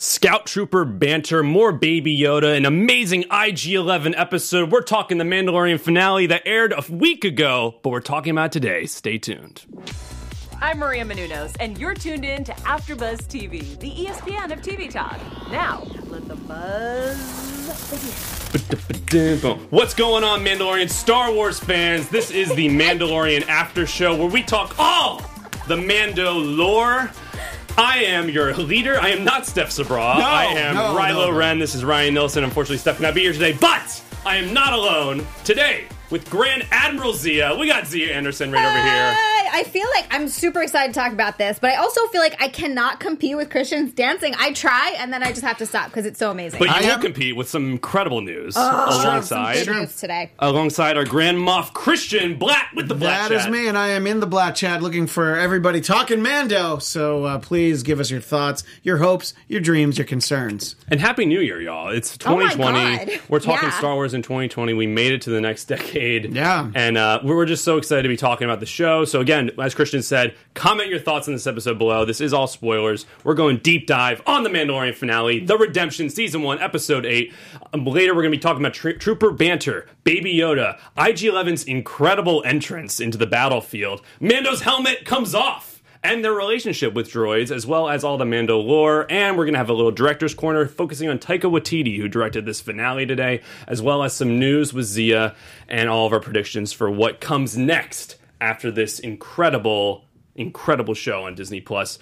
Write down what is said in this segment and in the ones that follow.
Scout Trooper banter, more Baby Yoda, an amazing IG 11 episode. We're talking the Mandalorian finale that aired a week ago, but we're talking about today. Stay tuned. I'm Maria Menounos, and you're tuned in to AfterBuzz TV, the ESPN of TV talk. Now, let the buzz begin. What's going on, Mandalorian Star Wars fans? This is the Mandalorian After Show where we talk all the Mando lore. I am your leader. I am not Steph Sabraw. No, I am no, Kylo no. Ren. This is Ryan Nilsen. Unfortunately, Steph cannot be here today, but I am not alone today with Grand Admiral Xia. We got Xia Anderson right over here. I I feel like I'm super excited to talk about this, but I also feel like I cannot compete with Christian's dancing. I try, and then I just have to stop because it's so amazing. But you I will am- compete with some incredible news Some alongside good news today. alongside our Grand Moff Christian Bladt with the black That is chat. me, and I am in the Black Chat looking for everybody talking Mando. So uh, please give us your thoughts, your hopes, your dreams, your concerns. And happy New Year, y'all. It's Oh my 2020. God. We're talking Yeah. Star Wars in 2020. We made it to the next decade. Yeah. And uh, we we're just so excited to be talking about the show. So, again, as Christian said, comment your thoughts on this episode below. This is all spoilers. We're going deep dive on the Mandalorian finale, The Redemption, Season 1, Episode 8. Um, later, we're going to be talking about tr- Trooper Banter, Baby Yoda, IG 11's incredible entrance into the battlefield. Mando's helmet comes off and their relationship with droids, as well as all the Mando lore. And we're going to have a little director's corner focusing on Taika Waititi, who directed this finale today, as well as some news with Xia and all of our predictions for what comes next after this incredible, incredible show on Disney Plus.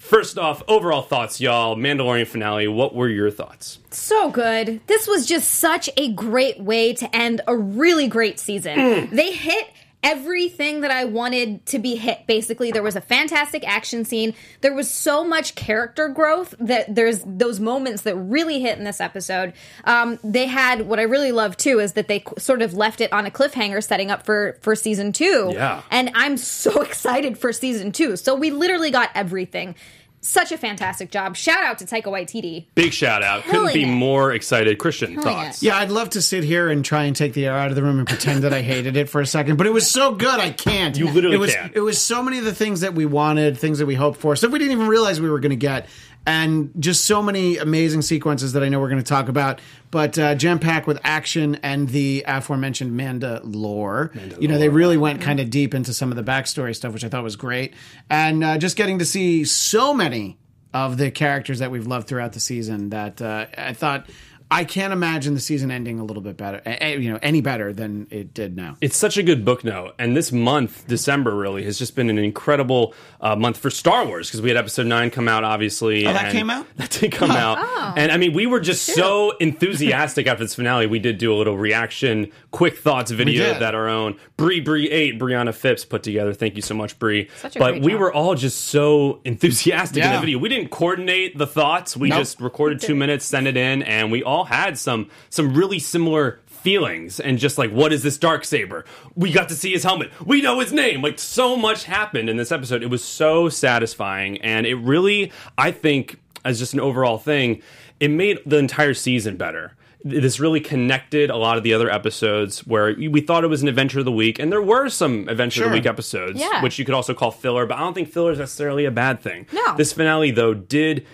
First off, overall thoughts, y'all. Mandalorian finale. What were your thoughts? So good. This was just such a great way to end a really great season. Mm. They hit everything that I wanted to be hit. Basically, there was a fantastic action scene. There was so much character growth that there's those moments that really hit in this episode. Um, they had what I really love too is that they sort of left it on a cliffhanger, setting up for for season two. Yeah. and I'm so excited for season two. So we literally got everything. Such a fantastic job. Shout out to Taika Waititi. Big shout out. Couldn't be it. more excited. Christian, Killing thoughts? it. Yeah, I'd love to sit here and try and take the air out of the room and pretend that I hated it for a second, but it was so good I can't. You literally it was, can't. It was so many of the things that we wanted, things that we hoped for, stuff we didn't even realize we were going to get, and just so many amazing sequences that I know we're going to talk about. But uh, jam packed with action and the aforementioned Mando lore. you know, they really went kind of deep into some of the backstory stuff, which I thought was great, and uh, just getting to see so many of the characters that we've loved throughout the season that uh, I thought I can't imagine the season ending a little bit better, you know, any better than it did now. It's such a good book note, and this month, December, really has just been an incredible uh, month for Star Wars because we had Episode Nine come out, obviously. Oh, that and- came out? That did come out, and I mean, we were just so enthusiastic after this finale. We did do a little reaction, quick thoughts video that our own Bree Bree Eight Brianna Phipps put together. Thank you so much, Bree. But great we job. were all just so enthusiastic in the video. We didn't coordinate the thoughts. We Nope. just recorded two minutes, sent it in, and we all had some some really similar feelings and just like what is this dark saber? We got to see his helmet. We know his name. Like so much happened in this episode. It was so satisfying and it really i think as just an overall thing it made the entire season better. This really connected a lot of the other episodes where we thought it was an adventure of the week and there were some adventure of the week episodes Yeah. which you could also call filler but i don't think filler is necessarily a bad thing. No. this finale though did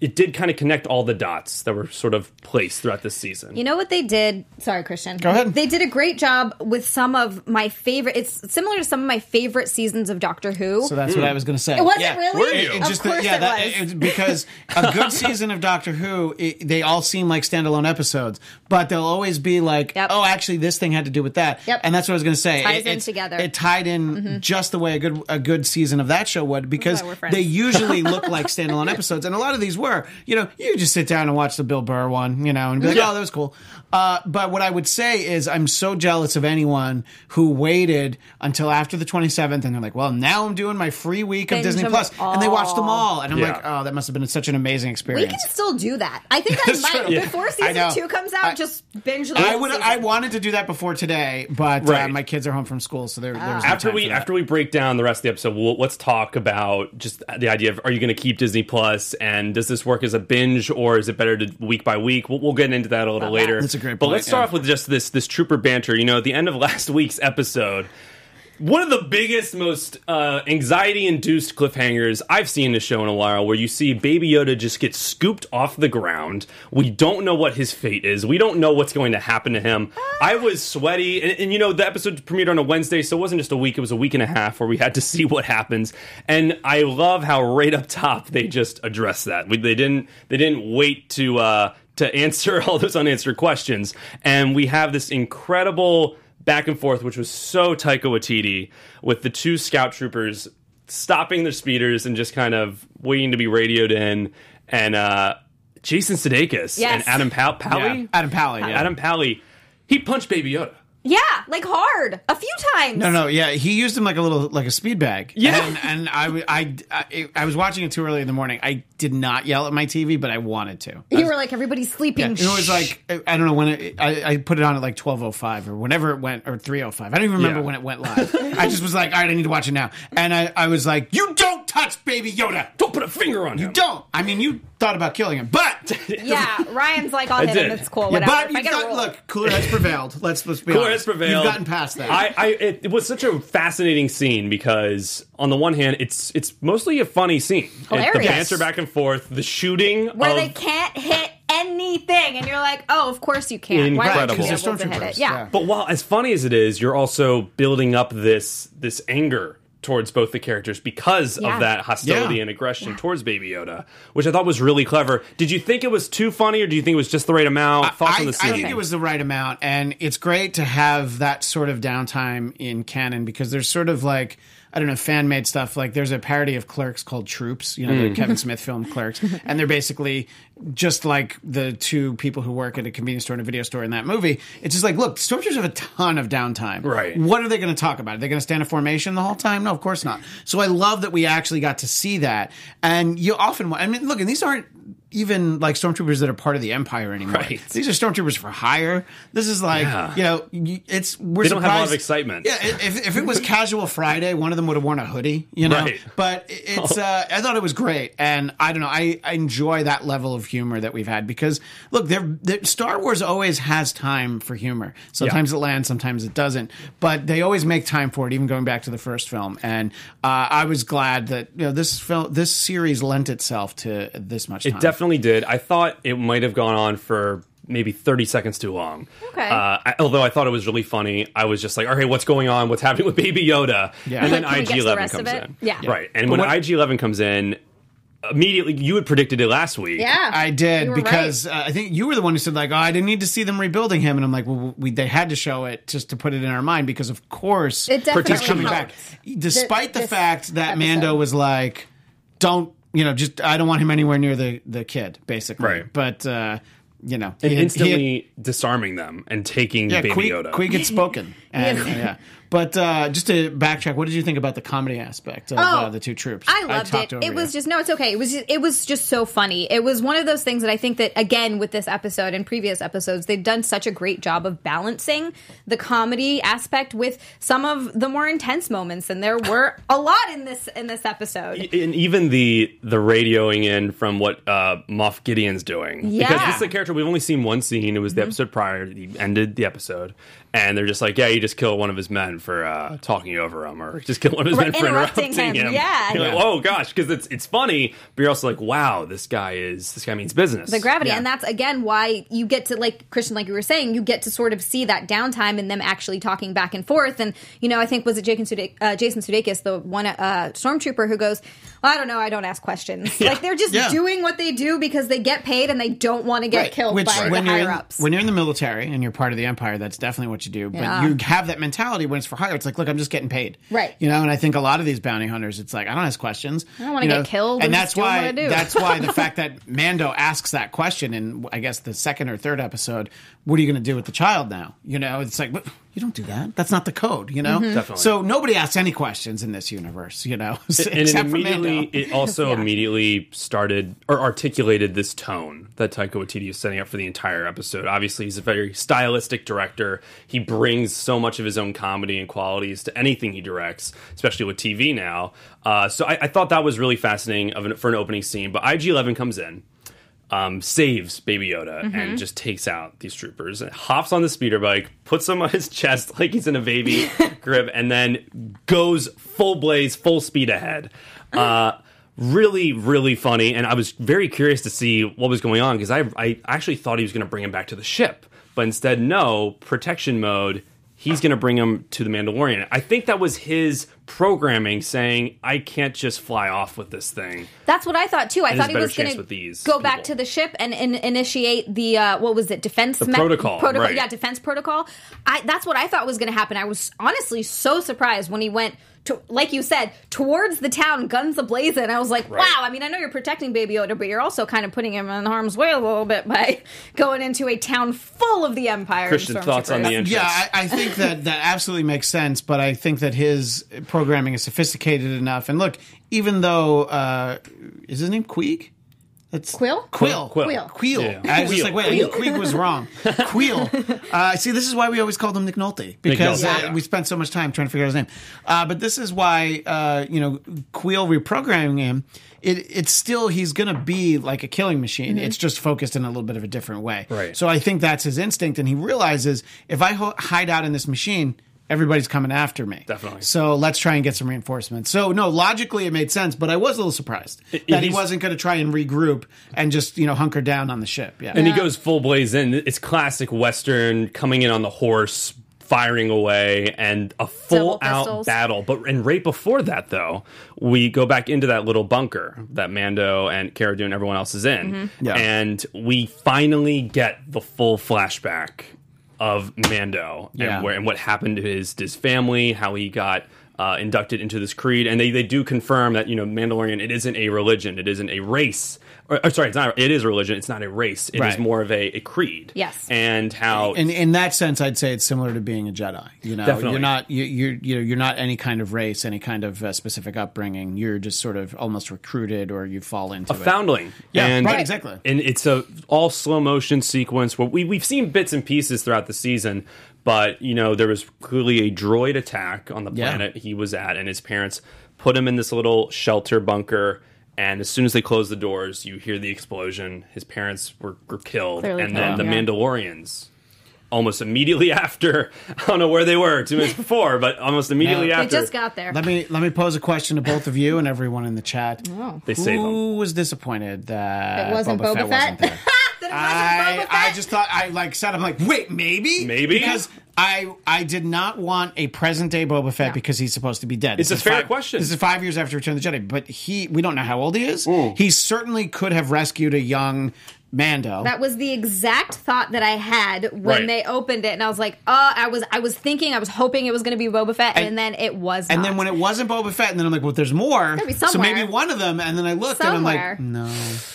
it did kind of connect all the dots that were sort of placed throughout this season. You know what they did? Sorry, Christian. Go ahead. They did a great job with some of my favorite. It's similar to some of my favorite seasons of Doctor Who. So that's what I was going to say. It Was it really? Were you? It Of just course yeah, it that, was. it's because a good season of Doctor Who, it, they all seem like standalone episodes, but they'll always be like, Yep. oh, actually, this thing had to do with that, Yep. and that's what I was going to say. Ties It- in together. Mm-hmm. It tied in just the way a good a good season of that show would, because why we're friends. they usually look like standalone episodes, and a lot of these were. You know, you just sit down and watch the Bill Burr one, you know, and be like, Yeah. oh, that was cool. Uh, but what I would say is, I'm so jealous of anyone who waited until after the 27th, and they're like, well, now I'm doing my free week of Binge Disney them Plus, and they watched them all, and I'm Yeah. like, oh, that must have been such an amazing experience. we experience. can still do that. I think I That's might true. Yeah. before I season know. two comes out. I- just binge the I whole would. season. I wanted to do that before today, but uh, Right. my kids are home from school, so there, there was no after time we for that. after we break down the rest of the episode, we'll, let's talk about just the idea of are you going to keep Disney Plus and does this work as a binge or is it better to week by week? We'll, we'll get into that a little Love later. that. That's a great But let's start yeah. off with just this this trooper banter. You know, at the end of last week's episode. One of the biggest, most uh, anxiety-induced cliffhangers I've seen in a show in a while, where you see Baby Yoda just get scooped off the ground. We don't know what his fate is. We don't know what's going to happen to him. I was sweaty, and, and you know the episode premiered on a Wednesday, so it wasn't just a week; it was a week and a half where we had to see what happens. And I love how right up top they just address that. We, they didn't. They didn't wait to. Uh, to answer all those unanswered questions, and we have this incredible back and forth, which was so Taika Waititi with the two scout troopers stopping their speeders and just kind of waiting to be radioed in, and uh, Jason Sudeikis Yes. and Adam Pal- Pally, Yeah, Adam Pally, yeah. Adam Pally, he punched Baby Yoda. Yeah, like hard a few times. No, no, yeah, he used him like a little like a speed bag. Yeah. and, and I, w- I, I, I was watching it too early in the morning. I did not yell at my TV, but I wanted to. You were like everybody's sleeping. It was like I don't know when it, I, I put it on at like twelve oh five or whenever it went or three oh five. I don't even remember Yeah. when it went live. I just was like, all right, I need to watch it now. And I, I was like, you don't touch Baby Yoda. Don't put a finger on him. You don't. I mean, you thought about killing him, but yeah, Ryan's like, I'll hit him. It's cool. Yeah, Whatever. but you've get a got, roll. look, cooler heads prevailed. Let's let's be Cooler honest. Heads prevailed. You've gotten past that. I, I it, it was such a fascinating scene because on the one hand, it's it's mostly a funny scene. It- the Hilarious. banter back and forth, the shooting where of, they can't hit anything, and you're like, oh, of course you can. Why would Incredible. you be Because they're able to hit it? Yeah. yeah. But while as funny as it is, you're also building up this this anger towards both the characters because Yeah. of that hostility Yeah. and aggression towards Baby Yoda, which I thought was really clever. Did you think it was too funny, or do you think it was just the right amount? Thoughts I, on the I think it was the right amount, and it's great to have that sort of downtime in canon because there's sort of like I don't know fan made stuff. Like there's a parody of Clerks called Troops, you know, Mm. the Kevin Smith film Clerks, and they're basically just like the two people who work at a convenience store and a video store in that movie. It's just like, look, stormtroopers have a ton of downtime. Right. What are they going to talk about? Are they going to stand in formation the whole time? No, of course not. So I love that we actually got to see that, and you often, I mean, look, and these aren't even like stormtroopers that are part of the empire anymore. Right. These are stormtroopers for hire. This is like Yeah. you know, it's we're They don't have a lot of excitement. Yeah, if, if it was casual Friday, one of them would have worn a hoodie, you know. Right. But it's uh, I thought it was great, and I don't know, I, I enjoy that level of humor that we've had because look, there there- Star Wars always has time for humor. Sometimes it lands, sometimes it doesn't, but they always make time for it. Even going back to the first film, and uh, I was glad that you know this film, this series lent itself to this much. It time. definitely did. I thought it might have gone on for maybe 30 seconds too long. Okay. Uh, I, although I thought it was really funny, I was just like, okay, what's going on? What's happening with Baby Yoda? Yeah. And then Can we get to the IG 11 rest of comes in. Yeah. Right. And when what- IG 11 comes in, immediately, you had predicted it last week. Yeah. I did because right. uh, I think you were the one who said like, "Oh, I didn't need to see them rebuilding him," and I'm like, "Well, we they had to show it just to put it in our mind because of course It definitely he's coming back." Despite the This fact that episode. Mando was like, "Don't you know? Just I don't want him anywhere near the the kid," basically. Right. But uh, you know, And he had- instantly he had- disarming them and taking yeah, Baby Queeg, Yoda. Queeg had spoken. And, yeah. But uh, just to backtrack, what did you think about the comedy aspect of Oh, uh, the two troops? I loved talked it. over It was you. just no, it's okay. It was just, it was just so funny. It was one of those things that I think that again with this episode and previous episodes, they've done such a great job of balancing the comedy aspect with some of the more intense moments, and there were a lot in this in this episode. and even the the radioing in from what uh, Moff Gideon's doing. Because Yeah. Mm-hmm. this is a character we've only seen one scene. It was the mm-hmm. episode prior. He ended the episode, and they're just like, "Yeah, you just kill one of his men for uh, talking over him, or just kill one of his men for interrupting interrupting him. him." Yeah. You're like, oh gosh, because it's it's funny, but you're also like, "Wow, this guy is this guy means business." the gravity Yeah. and that's again why you get to like christian like you were saying you get to sort of see that downtime and them actually talking back and forth and you know i think was it jason, Sude- uh, jason sudeikis the one uh, stormtrooper who goes well, i don't know i don't ask questions like they're just Yeah. doing what they do because they get paid and they don't want to get Right. killed Which, by the when you're higher in, ups When you're in the military and you're part of the empire, that's definitely what you do. But Yeah. you have that mentality when it's for hire. It's like, look, I'm just getting paid. Right. You know, and I think a lot of these bounty hunters, it's like, I don't ask questions. I don't wanna get killed, I'm And that's why what that's why the fact that Mando asks that question in I guess the second or third episode, what are you going to do with the child now? You know, it's like, but you don't do that. That's not the code, you know? Mm-hmm. Definitely. So nobody asks any questions in this universe, you know, and it except for immediately Mando. it also Yeah. immediately started or articulated this tone that Taika Waititi is setting up for the entire episode. Obviously, he's a very stylistic director. He brings so much of his own comedy and qualities to anything he directs, especially with TV now. Uh, so I, I thought that was really fascinating of an, for an opening scene. But IG Eleven comes in. Um, saves Baby Yoda Mm-hmm. and just takes out these troopers. Hops on the speeder bike, puts them on his chest like he's in a baby grip, and then goes full blaze, full speed ahead. Uh, really, really funny. And I was very curious to see what was going on because I, I actually thought he was going to bring him back to the ship, but instead, no protection mode. He's going to bring him to the Mandalorian. I think that was his programming saying, I can't just fly off with this thing. That's what I thought too. I And thought he was going to go back to the ship and, and initiate the uh, what was it defense the protocol, protocol right. yeah defense protocol. I that's what I thought was going to happen. I was honestly so surprised when he went to like you said towards the town, guns ablazing. I was like, Right. wow. I mean, I know you're protecting Baby Yoda, but you're also kind of putting him in harm's way a little bit by going into a town full of the Empire. and Christian, thoughts on the stormtroopers. entrance? Yeah, I, I think that that absolutely makes sense, but I think that his programming is sophisticated enough. And look, even though uh, is his name Queeg? That's Quill? Quill. Quill. Quill. Queel. Yeah. I was just like, wait, I knew Queeg was wrong. Quill. Uh, see, this is why we always called him Nick Nolte because Nolte, uh, yeah. we spent so much time trying to figure out his name. Uh, but this is why, uh, you know, Quill reprogramming him. It, it's still he's going to be like a killing machine. It's just focused in a little bit of a different way. Right. So I think that's his instinct, and he realizes if I ho- hide out in this machine. Everybody's coming after me. Definitely. So let's try and get some reinforcements. So no, logically it made sense, but I was a little surprised that he wasn't going to try and regroup and just you know hunker down on the ship. Yeah. And he goes full blaze in. It's classic Western coming in on the horse, firing away, and a full out battle. But and right before that, though, we go back into that little bunker that Mando and Cara Dune and everyone else is in, Mm-hmm. Yeah. and we finally get the full flashback of Mando Yeah. and where and what happened to his his family, how he got. Uh, inducted into this creed, and they, they do confirm that you know Mandalorian it isn't a religion, it isn't a race. Or, or sorry, it's not. It is a religion. It's not a race. It is Right. more of a, a creed. Yes. and how in in that sense, I'd say it's similar to being a Jedi. You know, Definitely. you're not you, you're you know, you're not any kind of race, any kind of uh, specific upbringing. You're just sort of almost recruited, or you fall into a it. foundling. Yeah, and, right, exactly. And it's a all slow motion sequence where we we've seen bits and pieces throughout the season, but you know there was clearly a droid attack on the Yeah. planet he was at, and his parents put him in this little shelter bunker. And as soon as they close the doors, you hear the explosion. His parents were, were killed, Clearly and then killed, the yeah. Mandalorians. Almost immediately after, I don't know where they were two minutes before, but almost immediately Now- They after, just got there. Let me let me pose a question to both of you and everyone in the chat. Oh. they save him. Who was disappointed that It wasn't Boba, Fett. wasn't there? That it wasn't I, I just thought I like said I'm like wait maybe Maybe? because I I did not want a present day Boba Fett because he's supposed to be dead. It's This a is fair five- question. This is five years after Return of the Jedi, but he we don't know how old he is. Mm. He certainly could have rescued a young Mando. That was the exact thought that I had when Right. they opened it, and I was like, "Oh, I was, I was thinking, I was hoping it was going to be Boba Fett, and, And- then it was." Not." And not. then when it wasn't Boba Fett, and then I'm like, well, there's more. Be so maybe one of them, and then I looked Somewhere. and I'm like,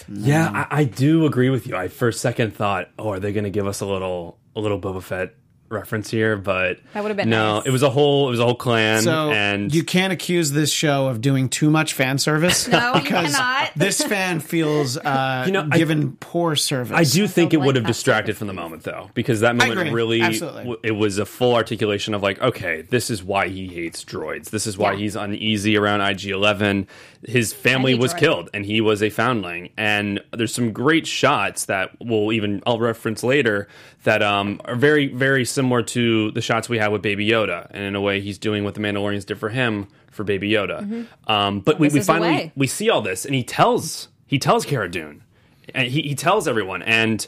no. Yeah, I, I do agree with you. I for a second thought, oh, are they going to give us a little a little Boba Fett reference here? But That would've been no. nice. It was a whole it was a whole clan, So and you can't accuse this show of doing too much fan service. No, you because cannot. This fan feels uh, You know, I- given poor service. I do think it like would have that distracted from the moment though, because that moment really Absolutely. w- it was a full articulation of like, okay, this is why he hates droids. This is why Yeah. he's uneasy around IG Eleven. His family was droid. killed, and he was a foundling. And there's some great shots that we'll even I'll reference later that um, are very very similar to the shots we had with Baby Yoda, and in a way, he's doing what the Mandalorians did for him for Baby Yoda. Um, but we, Mm-hmm. We finally we see all this, and he tells he tells Cara Dune, and he, he tells everyone, and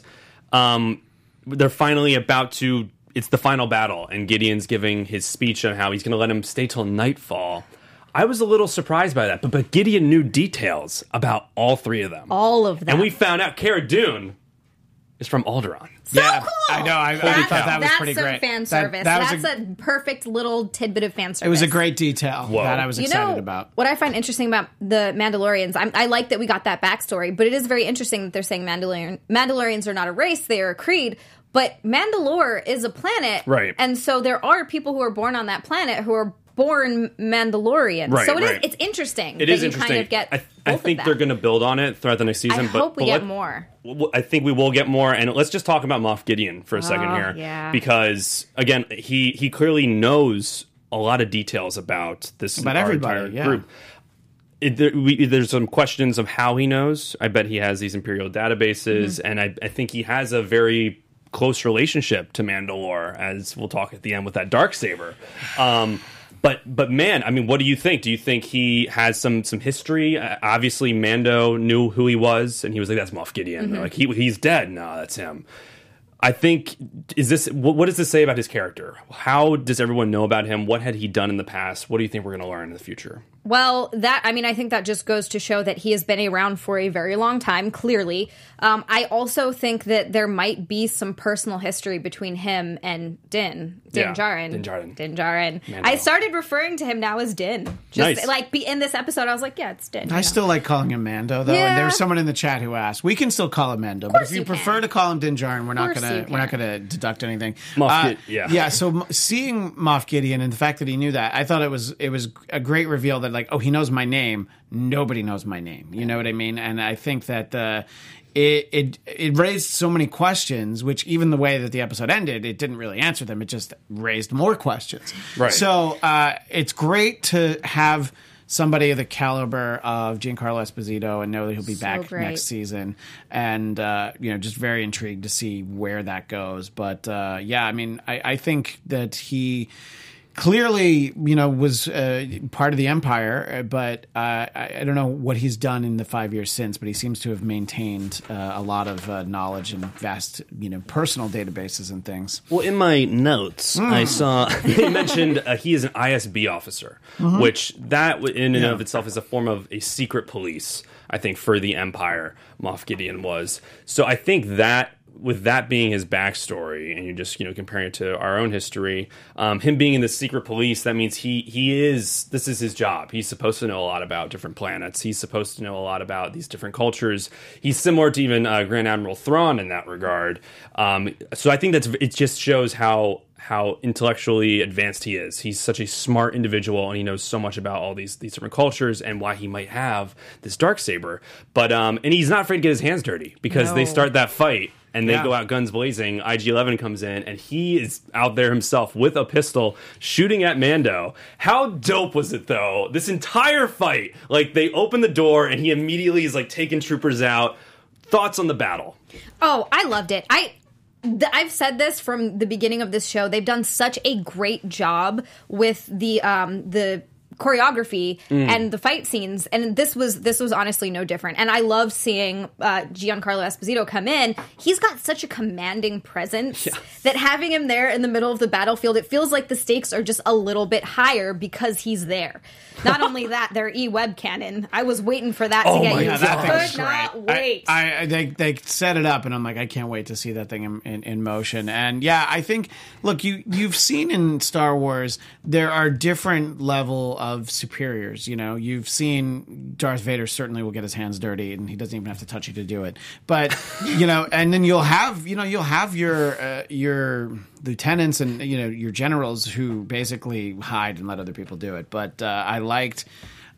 um, they're finally about to. It's the final battle, and Gideon's giving his speech on how he's going to let him stay till nightfall. I was a little surprised by that, but but Gideon knew details about all three of them, all of them, and we found out Cara Dune is from Alderaan. yeah, cool. I know. I, I thought that was that's pretty some great. fan That- service. that was that's a- a, perfect little tidbit of fan service. It was a great detail Whoa. that I was You excited know about. what I find interesting about the Mandalorians. I'm, I like that we got that backstory, but it is very interesting that they're saying Mandalorian Mandalorians are not a race; they are a creed. But Mandalore is a planet, Right. And so there are people who are born on that planet who are born Mandalorian. Right, so it is. right. It's interesting. It that is you interesting. Kind of get I, both I of think they're going to build on it throughout the next season. I but, hope we but get let- more. I think we will get more, and let's just talk about Moff Gideon for a second Oh, here, yeah. because again, he he clearly knows a lot of details about this About everybody, entire yeah. group. it, there, we, there's some questions of how he knows. I bet he has these Imperial databases, and I, I think he has a very close relationship to Mandalore, as we'll talk at the end with that dark saber. Um, but but man, I mean, what do you think? Do you think he has some some history? Uh, obviously, Mando knew who he was, and he was like, "That's Moff Gideon." Like he he's dead. No, that's him. I think is this what, what does this say about his character? How does everyone know about him? What had he done in the past? What do you think we're going to learn in the future? Well, that I mean, I think that just goes to show that he has been around for a very long time. Clearly, um, I also think that there might be some personal history between him and Din, Din Yeah, Djarin, Din Djarin. Din Djarin. Mando. I started referring to him now as Din. Just Nice. like be in this episode, I was like, yeah, it's Din. I Yeah. still like calling him Mando though, Yeah. and there was someone in the chat who asked. We can still call him Mando, but if you, you prefer can. to call him Din Djarin, we're not gonna we're not gonna deduct anything. Moff Uh, Gid- yeah. yeah. So m- seeing Moff Gideon and the fact that he knew that, I thought it was it was a great reveal that like, oh, he knows my name. Nobody knows my name. You know what I mean? And I think that uh, it it it raised so many questions, which even the way that the episode ended, it didn't really answer them. It just raised more questions. Right. So uh, it's great to have somebody of the caliber of Giancarlo Esposito and know that he'll be back great. next season. And uh, you know, just very intrigued to see where that goes. But uh, yeah, I mean, I, I think that he clearly, you know, was uh, part of the empire, uh, but uh, I, I don't know what he's done in the five years since. But he seems to have maintained uh, a lot of uh, knowledge and vast, you know, personal databases and things. Well, in my notes, I saw they mentioned uh, he is an ISB officer, which that in and Yeah. of itself is a form of a secret police. I think for the Empire, Moff Gideon was. So I think that with that being his backstory, and you're just you know comparing it to our own history, um, him being in the secret police, that means he he is this is his job. He's supposed to know a lot about different planets. He's supposed to know a lot about these different cultures. He's similar to even uh, Grand Admiral Thrawn in that regard. Um, so I think that's it. Just shows how how intellectually advanced he is. He's such a smart individual, and he knows so much about all these these different cultures and why he might have this dark saber. But um, and he's not afraid to get his hands dirty because they start that fight and they Yeah. go out guns blazing. IG Eleven comes in and he is out there himself with a pistol shooting at Mando. How dope was it though? This entire fight, like they open the door and he immediately is like taking troopers out. Thoughts on the battle? Oh, I loved it. I th- I've said this from the beginning of this show. They've done such a great job with the um the choreography Mm. and the fight scenes and this was this was honestly no different. And i love seeing uh, giancarlo esposito come in. He's got such a commanding presence that having him there in the middle of the battlefield it feels like the stakes are just a little bit higher because he's there. Not only that their e-web cannon. I was waiting for that Oh to get my used God, that I could not wait. I, I they they set it up, and I'm like, I can't wait to see that thing in, in, in motion. And yeah, I think look, you you've seen in Star Wars there are different level of superiors. You know, you've seen Darth Vader certainly will get his hands dirty, and he doesn't even have to touch you to do it. But you know, and then you'll have you know you'll have your uh, your lieutenants and you know your generals who basically hide and let other people do it. But uh, I liked.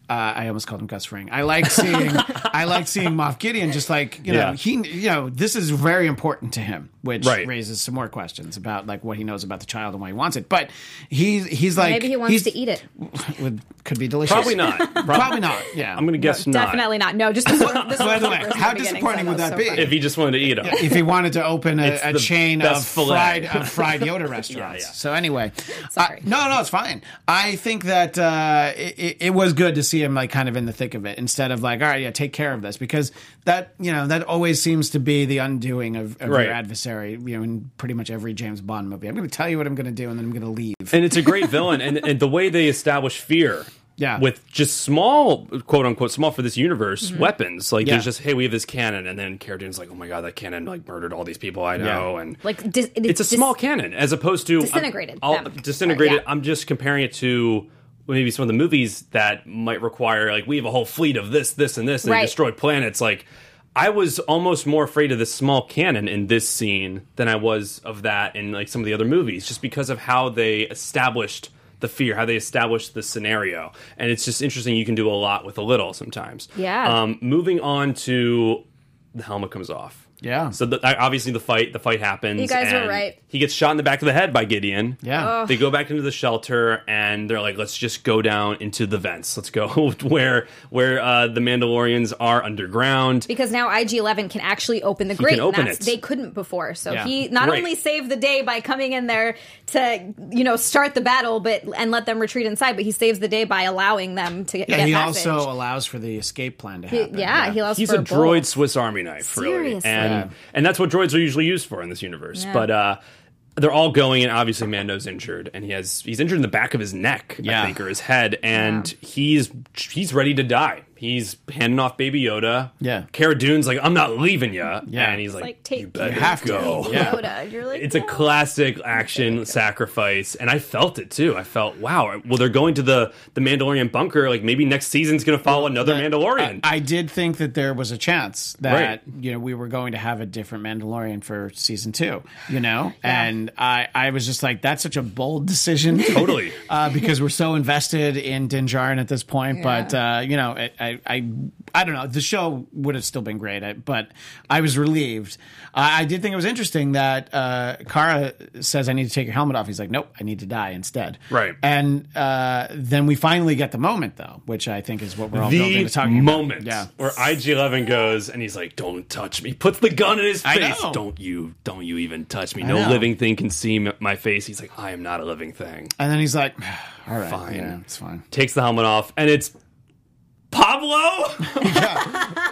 Uh, I almost called him Gus Fring. I like seeing, I like seeing Moff Gideon. Just like you know, Yeah. he, you know, this is very important to him, which Right. raises some more questions about like what he knows about the child and why he wants it. But he's he's like maybe he wants he's- to eat it Would, could be delicious. Probably not. Probably not. Yeah. I'm going to guess not. Definitely not. No, just this one. This By the way, how disappointing would that so be? funny. If he just wanted to eat them. if he wanted to open a, a chain of filet. fried, of fried Yoda restaurants. yeah. So anyway, Sorry. uh, no, no, it's fine. I think that uh, it, it- it was good to see him like kind of in the thick of it instead of like, all right, yeah, take care of this because that you know that always seems to be the undoing of, of Right. your adversary. You know, in pretty much every James Bond movie, I'm going to tell you what I'm going to do and then I'm going to leave. and it's a great villain and, and the way they establish fear Yeah. with just small quote unquote small for this universe mm-hmm. weapons like Yeah. there's just hey we have this cannon and then Cara Dune's like oh my god that cannon like murdered all these people I know Yeah. and Like dis- it's a dis- small cannon as opposed to um, Disintegrated I'll, them. disintegrated Yeah. I'm just comparing it to maybe some of the movies that might require like we have a whole fleet of this this and this and Right. destroy planets like I was almost more afraid of this small cannon in this scene than I was of that in like some of the other movies, just because of how they established the fear, how they established the scenario, and it's just interesting. You can do a lot with a little sometimes. Yeah. Um, moving on to the helmet comes off. Yeah. So the, obviously the fight the fight happens. You guys were right. He gets shot in the back of the head by Gideon. Yeah. They go back into the shelter and they're like, let's just go down into the vents. Let's go where where uh, the Mandalorians are underground. because now IG Eleven can actually open the grate. open and that's, it. They couldn't before, so Yeah. he not Right. only saved the day by coming in there to you know start the battle, but and let them retreat inside, but he saves the day by allowing them to get. Yeah, get he passage. also allows for the escape plan to happen. yeah, he allows He's for a a droid. Swiss Army knife, really, and Yeah. and that's what droids are usually used for in this universe. Yeah. But uh, they're all going, and obviously Mando's injured, and he has he's injured in the back of his neck, Yeah. I think, or his head, and he's he's ready to die. He's handing off Baby Yoda. Yeah. Cara Dune's like, "I'm not leaving you," Yeah. and he's like, like, take- "You better You have to. go." Yeah. Yoda. You're like, It's a classic action sacrifice, and I felt it too. I felt, wow. Well, they're going to the the Mandalorian bunker. Like maybe next season's going to follow another Mandalorian. I, I did think that there was a chance that Right. you know we were going to have a different Mandalorian for season two. You know, and I I was just like that's such a bold decision, Totally. uh, because we're so invested in Din Djarin at this point. But uh, you know, I, I I I don't know. The show would have still been great, but I was relieved. I I did think it was interesting that uh, Cara says, "I need to take your helmet off." He's like, "Nope, I need to die instead." Right. And uh, then we finally get the moment, though, which I think is what we're all building the to talking moment about. Yeah. where IG Eleven goes and he's like, "Don't touch me." Puts the gun in his face. Don't you? Don't you even touch me? No living thing can see my face. He's like, "I am not a living thing." And then he's like, "All right, Fine. yeah, it's fine." Takes the helmet off, and it's Pablo.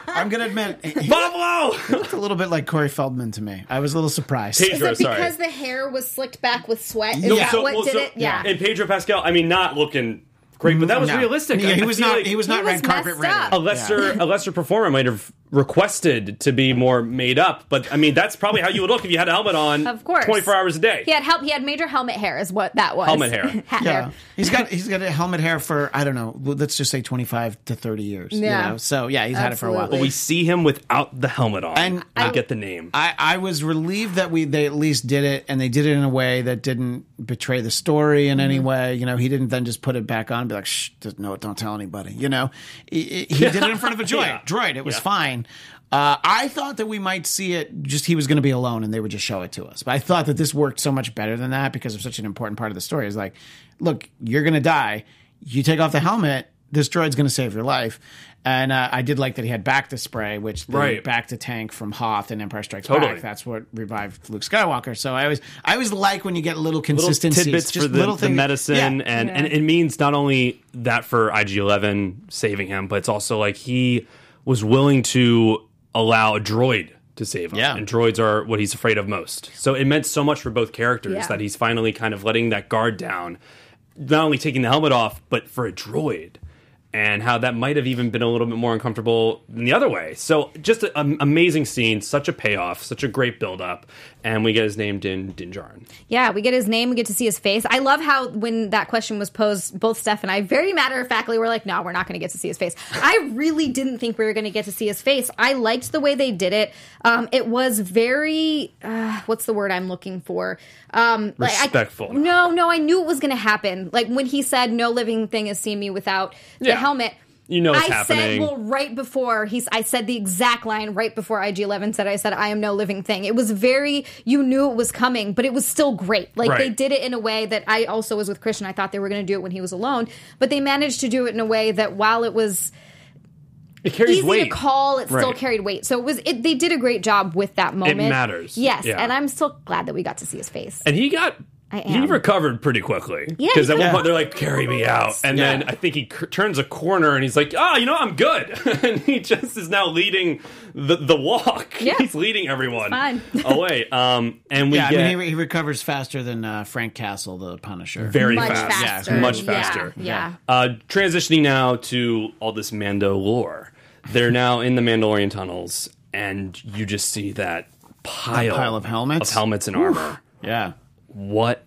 I'm gonna admit, he Pablo. looked a little bit like Corey Feldman to me. I was a little surprised. Pedro, Is it sorry. because the hair was slicked back with sweat? Is No, that So- what well, did so- it? Yeah. And Pedro Pascal. I mean, not looking great, but that was No. realistic. Yeah, he was not. like he was not He red was carpet messed ready. a lesser a lesser performer might have requested to be more made up. But I mean, that's probably how you would look if you had a helmet on. Of course. twenty four hours a day. He had help. He had major helmet hair, is what that was. Helmet hair. Hat Yeah, hair. he's got he's got a helmet hair for I don't know. Let's just say twenty five to thirty years. you Yeah. know? So yeah, he's had it for a while. But we see him without the helmet on, And we I- get the name. I, I was relieved that we they at least did it, and they did it in a way that didn't betray the story in Mm-hmm. any way. You know, he didn't then just put it back on and be like, "Shh, no, don't tell anybody." You know, he, he did it in front of a droid. Yeah. Droid, it was Yeah. fine. Uh, I thought that we might see it just he was going to be alone and they would just show it to us. But I thought that this worked so much better than that because of such an important part of the story. Is like, look, you're going to die. You take off the helmet. This droid's going to save your life. And uh, I did like that he had bacta spray, which the Right. bacta tank from Hoth and Empire Strikes Totally. Back. That's what revived Luke Skywalker. So I always I always like when you get little little consistencies, tidbits just for the, little the things- medicine, Yeah. and and it means not only that for IG Eleven saving him, but it's also like he was willing to allow a droid to save him. Yeah. And droids are what he's afraid of most. So it meant so much for both characters Yeah. that he's finally kind of letting that guard down, not only taking the helmet off, but for a droid. And how that might have even been a little bit more uncomfortable than the other way. So, just an amazing scene, such a payoff, such a great build up, and we get his name Din Din Djarin. Yeah, we get his name, we get to see his face. I love how when that question was posed, both Steph and I very matter of factly were like, no, we're not going to get to see his face. I really didn't think we were going to get to see his face. I liked the way they did it. Um, it was very, uh, what's the word I'm looking for? Um, like, I- Respectful. no, no, I knew it was going to happen. Like when he said, no living thing has seen me without Yeah. Helmet. You know I said, well, right before he's, I said the exact line right before IG Eleven said, I said, I am no living thing. It was very, you knew it was coming, but it was still great. Like they did it in a way that I also was with Christian. I thought they were going to do it when he was alone, but they managed to do it in a way that while it was It carries easy weight. to call, it still carried weight. So it was, it, they did a great job with that moment. It matters. Yes, Yeah. and I'm still glad that we got to see his face. And he got. I He recovered pretty quickly. Yeah, Because at one did. point they're like, carry me out. And Yeah. then I think he c- turns a corner and he's like, oh, you know, I'm good. and he just is now leading the, the walk. Yeah. He's leading everyone fine. away. Um, and we Yeah, get I mean, he, he recovers faster than uh, Frank Castle, the Punisher. very Much fast. faster. Much Yeah, faster. yeah. Uh, transitioning now to all this Mando lore. They're now in the Mandalorian tunnels, and you just see that pile, pile of helmets? of helmets and armor. Yeah. What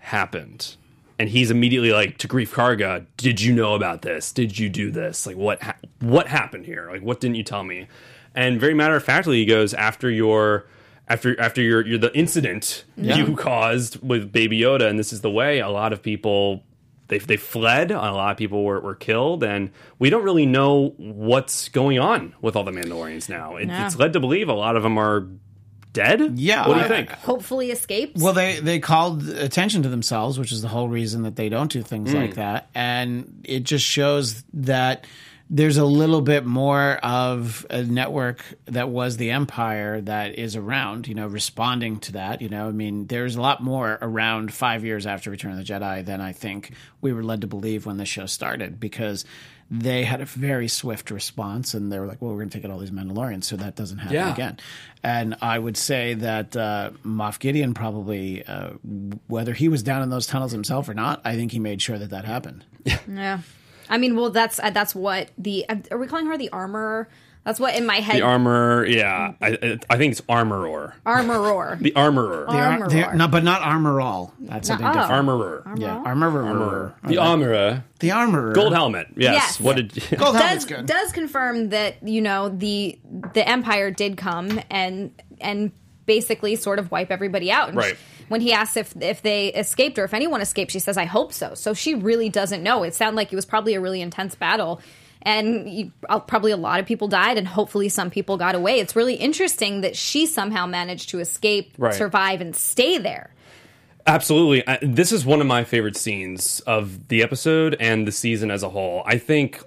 happened? And he's immediately like to Greef Karga, "Did you know about this? Did you do this? Like what ha- what happened here? Like what didn't you tell me?" And very matter of factly, he goes after your after after your your the incident you caused with Baby Yoda, and this is the way a lot of people they they fled. A lot of people were, were killed, and we don't really know what's going on with all the Mandalorians now. It, Yeah. It's led to believe a lot of them are dead. Yeah, what do you think? Hopefully escaped. Well, they they called attention to themselves, which is the whole reason that they don't do things like mm. that, and it just shows that there's a little bit more of a network that was the empire that is around, you know, responding to that. You know, I mean, there's a lot more around five years after Return of the Jedi than I think we were led to believe when the show started, because they had a very swift response, and they were like, "Well, we're going to take out all these Mandalorians, so that doesn't happen Yeah. again." And I would say that uh, Moff Gideon probably, uh, whether he was down in those tunnels himself or not, I think he made sure that that happened. yeah. I mean, well, that's uh, that's what the are we calling her the armorer? That's what in my head. The armor, yeah, I, I- I think it's armorer. armorer. The armorer, They are, they Armorer. no, but not armor all. That's something oh. different. armorer, Yeah, armorer. the armorer, The armorer. gold helmet. Yes. Yes. What did? Gold helmet's does good. does confirm that you know the the empire did come and and basically sort of wipe everybody out. And Right. When he asks if if they escaped or if anyone escaped, she says, "I hope so." So she really doesn't know. It sounded like it was probably a really intense battle. And you, uh, probably a lot of people died, and hopefully some people got away. It's really interesting that she somehow managed to escape, Right. survive, and stay there. Absolutely. I, this is one of my favorite scenes of the episode and the season as a whole. I think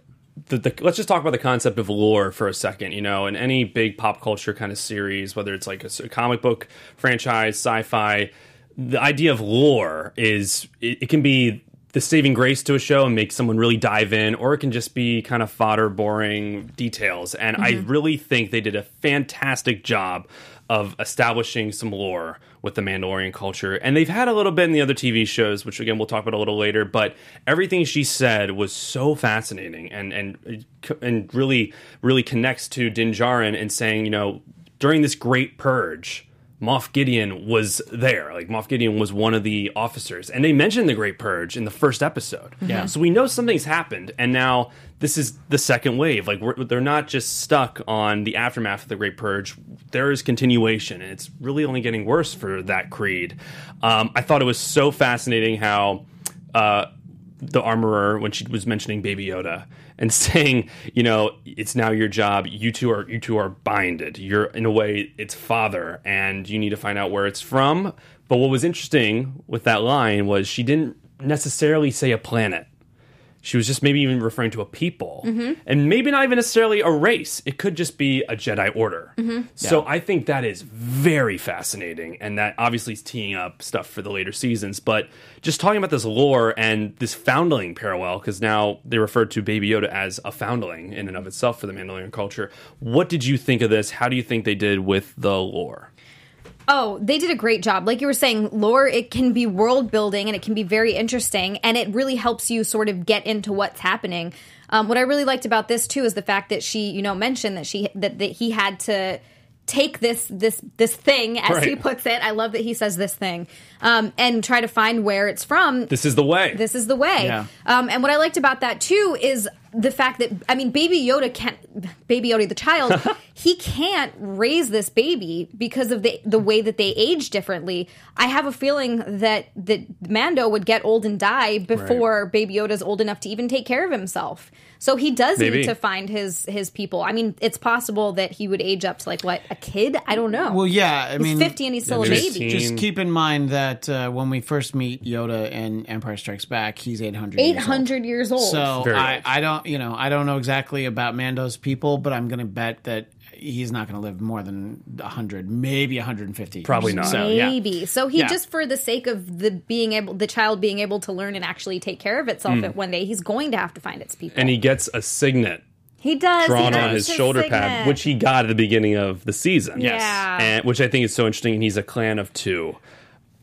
the, the let's just talk about the concept of lore for a second. You know, in any big pop culture kind of series, whether it's like a comic book franchise, sci-fi, the idea of lore is it, it can be the saving grace to a show and make someone really dive in, or it can just be kind of fodder, boring details. And I mm-hmm. really think they did a fantastic job of establishing some lore with the Mandalorian culture. And they've had a little bit in the other TV shows, which again we'll talk about a little later, but everything she said was so fascinating and and and really really connects to Din Djarin and saying, you know, during this great purge, Moff Gideon was there. Like Moff Gideon was one of the officers, and they mentioned the Great Purge in the first episode. Yeah. So we know something's happened, and now this is the second wave. Like we're, they're not just stuck on the aftermath of the Great Purge. There is continuation, and it's really only getting worse for that creed. Um, I thought it was so fascinating how. Uh, the armorer when she was mentioning Baby Yoda and saying, you know, it's now your job. You two are you two are binded. You're in a way it's father, and you need to find out where it's from. But what was interesting with that line was she didn't necessarily say a planet. She was just maybe even referring to a people, and maybe not even necessarily a race. It could just be a Jedi Order. Mm-hmm. So I think that is very fascinating, and that obviously is teeing up stuff for the later seasons. But just talking about this lore and this foundling parallel, because now they refer to Baby Yoda as a foundling in and of itself for the Mandalorian culture. What did you think of this? How do you think they did with the lore? Oh, they did a great job. Like you were saying, lore, it can be world building and it can be very interesting and it really helps you sort of get into what's happening. Um, what I really liked about this too is the fact that she, you know, mentioned that she that, that he had to take this this this thing as he puts it. I love that he says this thing um, and try to find where it's from. This is the way. This is the way. Yeah. Um, and what I liked about that too is the fact that I mean, Baby Yoda can't. Baby Yoda, the child, he can't raise this baby because of the the way that they age differently. I have a feeling that that Mando would get old and die before Baby Yoda's old enough to even take care of himself. So he does Maybe. need to find his his people. I mean, it's possible that he would age up to like what a kid. I don't know. Well, yeah, I he's mean, fifty and he's still a baby. Just keep in mind that uh, when we first meet Yoda in Empire Strikes Back, he's 800 years Eight old. hundred years old. So I, old. I don't, you know, I don't know exactly about Mando's people, but I'm going to bet that he's not going to live more than 100, maybe 150. Probably not. So, yeah. Maybe. So he Yeah. just for the sake of the being able the child being able to learn and actually take care of itself hmm. at one day, he's going to have to find its people. and he gets a signet he does drawn does on his shoulder pad, which he got at the beginning of the season. Yes. Yeah. and which I think is so interesting. And he's a clan of two.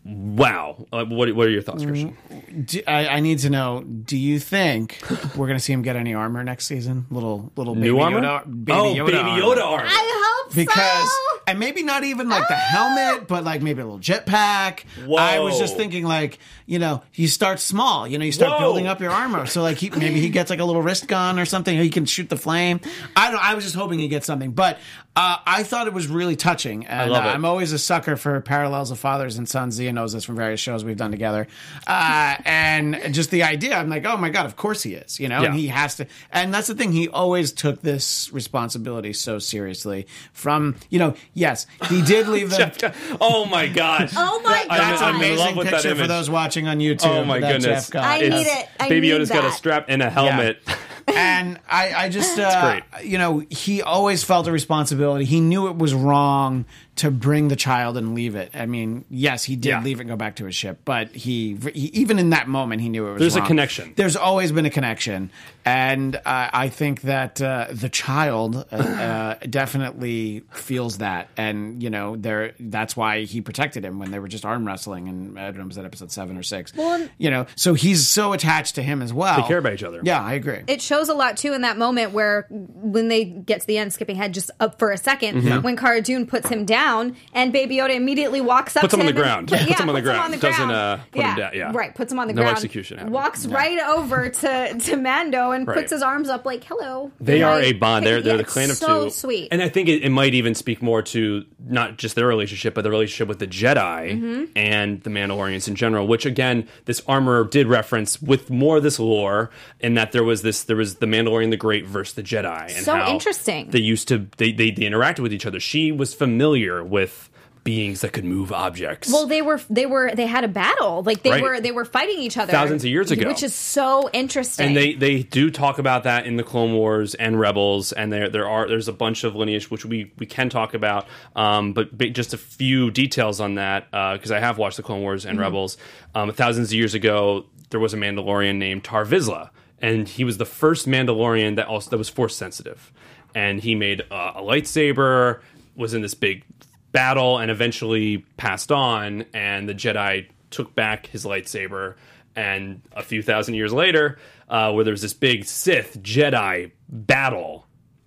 Wow, uh, what what are your thoughts, Christian? Do, I, I need to know. Do you think we're going to see him get any armor next season? Little little baby New armor? Yoda, baby oh, Yoda baby armor. Yoda armor. I hope because so. and maybe not even like the helmet, but like maybe a little jetpack. I was just thinking like you know you start small, you know you start Whoa. building up your armor. So like he, maybe he gets like a little wrist gun or something. He can shoot the flame. I don't. I was just hoping he gets something, but uh, I thought it was really touching. And love uh, it. I'm always a sucker for parallels of fathers and sons. Xia knows this from various shows we've done together, uh, and just the idea. I'm like, oh my god, of course he is. You know, and he has to. And that's the thing. He always took this responsibility so seriously. From you know, yes, he did leave them. oh my gosh. Oh my I'm- That's I'm an love amazing that picture for those watching on YouTube. Oh my that goodness. Jeff got. I need it. I Baby need Yoda's got a strap and a helmet. and I, I just, uh, you know, he always felt a responsibility. He knew it was wrong to bring the child and leave it. I mean, yes, he did Yeah. leave it and go back to his ship, but he, he even in that moment, he knew it was. There's a connection. There's always been a connection, and uh, I think that uh, the child uh, uh, definitely feels that, and you know, there. That's why he protected him when they were just arm wrestling, and I don't know, was that episode seven or six? Well, you know, so he's so attached to him as well. They care about each other. Yeah, I agree. it shows a lot too in that moment where when they get to the end, skipping ahead just up for a 2nd Mm-hmm. when Cara Dune puts him down and Baby Yoda immediately walks up Puts to him on him the and- ground. yeah, Puts him on the puts ground. Doesn't, uh, put him down. Yeah. right. Puts him on the ground. No ground. execution happened. Walks right over to to Mando and Right. puts his arms up like hello. They are a bond. They're they're the clan of it's so two. sweet. And I think it, it might even speak more to not just their relationship, but the relationship with the Jedi Mm-hmm. and the Mandalorians in general. Which again, this armor did reference with more of this lore, in that there was this there was the Mandalorian the Great versus the Jedi. And So how interesting. They used to they, they they interacted with each other. She was familiar with beings that could move objects. Well, they were they were they had a battle. Like they Right. were they were fighting each other Thousands of years ago. which is so interesting. and they they do talk about that in the Clone Wars and Rebels, and there there are there's a bunch of lineage which we we can talk about, um, but just a few details on that because I have watched the Clone Wars and Rebels. Um, thousands of years ago, there was a Mandalorian named Tar Vizsla, and he was the first Mandalorian that also that was force sensitive, and he made uh, a lightsaber, was in this big battle, and eventually passed on, and the Jedi took back his lightsaber and a few thousand years later, uh, where there was this big Sith Jedi battle,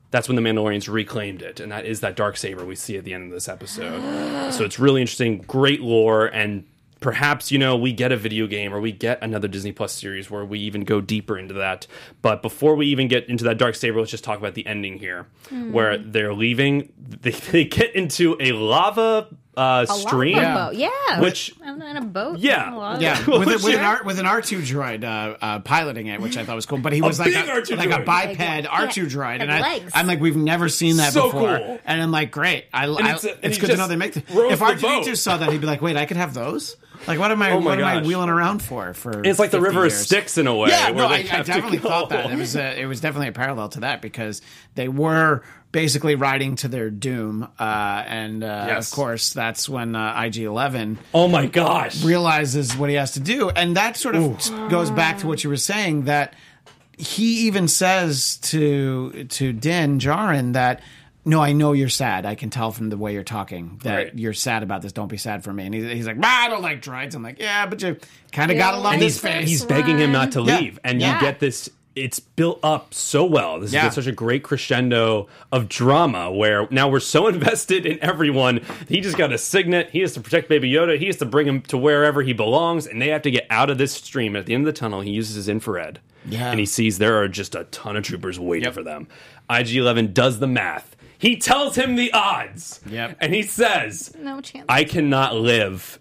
that's when the Mandalorians reclaimed it, and that is that dark saber we see at the end of this episode. so it's really interesting, great lore, and perhaps you know we get a video game or we get another Disney Plus series where we even go deeper into that. But before we even get into that dark saber, let's just talk about the ending here, where they're leaving. They, they get into a lava uh, a stream, lava boat. Yeah. which I'm in a boat. Yeah. A Yeah, with, a, with an. R with an R two droid uh, uh, piloting it, which I thought was cool. But he was like big a, R2 like a biped R two droid, had and I, I'm like, we've never seen that So before. cool. And I'm like, great. I, I- it's it's, and good to know they make. The, if the R two D two saw that, he'd be like, wait, I could have those. Like, what am I? Oh what am I wheeling around for? For it's like the 50 river of years? Styx in a way. Yeah, where no, I, I definitely thought that it was a, it was definitely a parallel to that because they were basically riding to their doom, uh, and uh, Yes. of course that's when uh, IG Oh my gosh! realizes what he has to do, and that sort of goes back to what you were saying that he even says to to Din Djarin that. No, I know you're sad. I can tell from the way you're talking that Right. you're sad about this. Don't be sad for me. And he's, he's like, "Bah, I don't like droids. I'm like, yeah, but you kind of Yeah, gotta love and this he's face. he's begging him not to Yeah. leave, and Yeah. you get this. It's built up so well. This Yeah. is such a great crescendo of drama where now we're so invested in everyone. He just got a signet. He has to protect Baby Yoda. He has to bring him to wherever he belongs, and they have to get out of this stream. At the end of the tunnel, he uses his infrared, Yeah. and he sees there are just a ton of troopers waiting Yep. for them. IG Eleven does the math. He tells him the odds, Yep. and he says, No chance. I cannot live.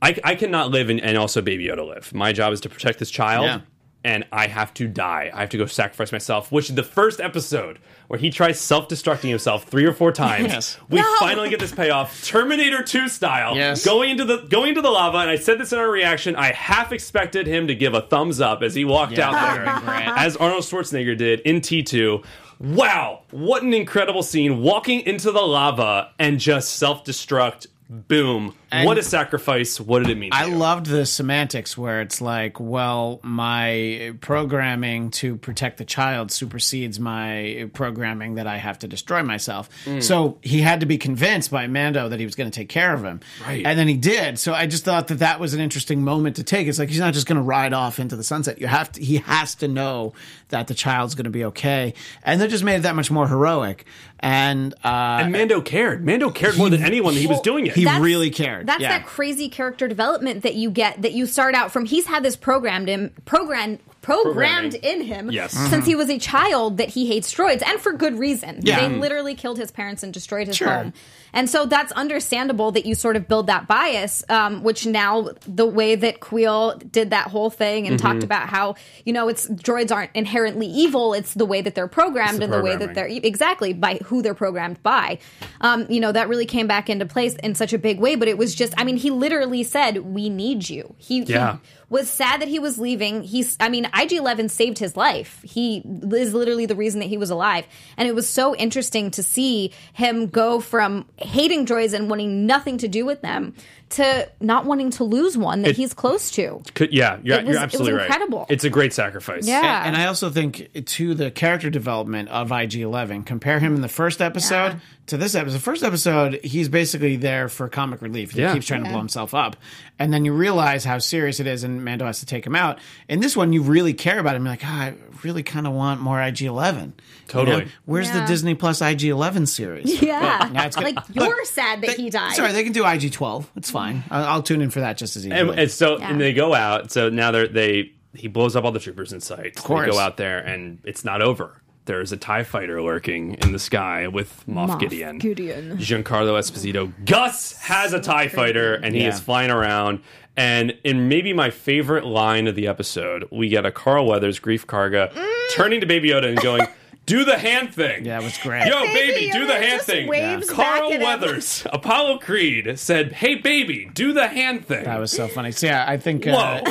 I, I cannot live and, and also Baby Yoda live. My job is to protect this child, Yeah. and I have to die. I have to go sacrifice myself. Which the first episode where he tries self-destructing himself three or four times, Yes. we No. finally get this payoff, Terminator 2 style, Yes. going into the going into the lava. And I said this in our reaction. I half expected him to give a thumbs up as he walked Yeah, out there, be as Arnold Schwarzenegger did in T2. Wow, what an incredible scene! Walking into the lava and just self-destruct. Boom! And- what a sacrifice! What did it mean? to I you? loved the semantics where it's like, well, my programming to protect the child supersedes my programming that I have to destroy myself. Mm. So he had to be convinced by Mando that he was going to take care of him. Right. And then he did. So I just thought that that was an interesting moment to take. It's like he's not just going to ride off into the sunset. You have to, he has to know that the child's going to be okay. And that just made it that much more heroic. and uh, And Mando cared. Mando cared more than anyone that he was doing it. he really cared. That's yeah. that crazy character development that you get that you start out from. He's had this programmed him program programmed in him Yes. since he was a child that he hates droids and for good reason. Yeah. They literally killed his parents and destroyed his Sure. home. And so that's understandable that you sort of build that bias, um, which now the way that Kuiil did that whole thing and Mm-hmm. talked about how, you know, it's droids aren't inherently evil, it's the way that they're programmed the and the way that they're exactly by who they're programmed by. Um, you know, that really came back into place in such a big way, but it was just, I mean, he literally said, We need you. He, Yeah. he was sad that he was leaving. He's, I mean, IG 11 saved his life. He is literally the reason that he was alive. And it was so interesting to see him go from hating droids and wanting nothing to do with them to not wanting to lose one that It- he's close to. Could- yeah, you're, It was- you're it was absolutely incredible. right. It's a great sacrifice. Yeah. And, and I also think to the character development of IG Eleven, compare him in the first episode Yeah. to this episode. The first episode, he's basically there for comic relief. He Yeah. keeps trying to blow himself up, and then you realize how serious it is, and Mando has to take him out. In this one, you really care about him. You're like, "Ah, I really kind of want more IG Eleven. Totally. Where's the Disney Plus IG Eleven series? Yeah. Yeah, it's good. like, you're sad that they- he died. Sorry, they can do IG twelve. It's fine. I'll, I'll tune in for that just as easily. And, and so Yeah. and they go out. So now they're they he blows up all the troopers in sight. Of course. They go out there and it's not over. There's a TIE fighter lurking in the sky with Moff, Moff Gideon. Gideon. Giancarlo Esposito. Gus has a TIE fighter and he Yeah. is flying around. And in maybe my favorite line of the episode, we get a Carl Weathers, Greef Karga, mm. turning to Baby Yoda and going, Do the hand thing. Yeah, it was great. Yo, Baby baby, do the hand thing. waves Carl back him. Weathers, Apollo Creed said, Hey, baby, do the hand thing. That was so funny. So yeah, I think uh,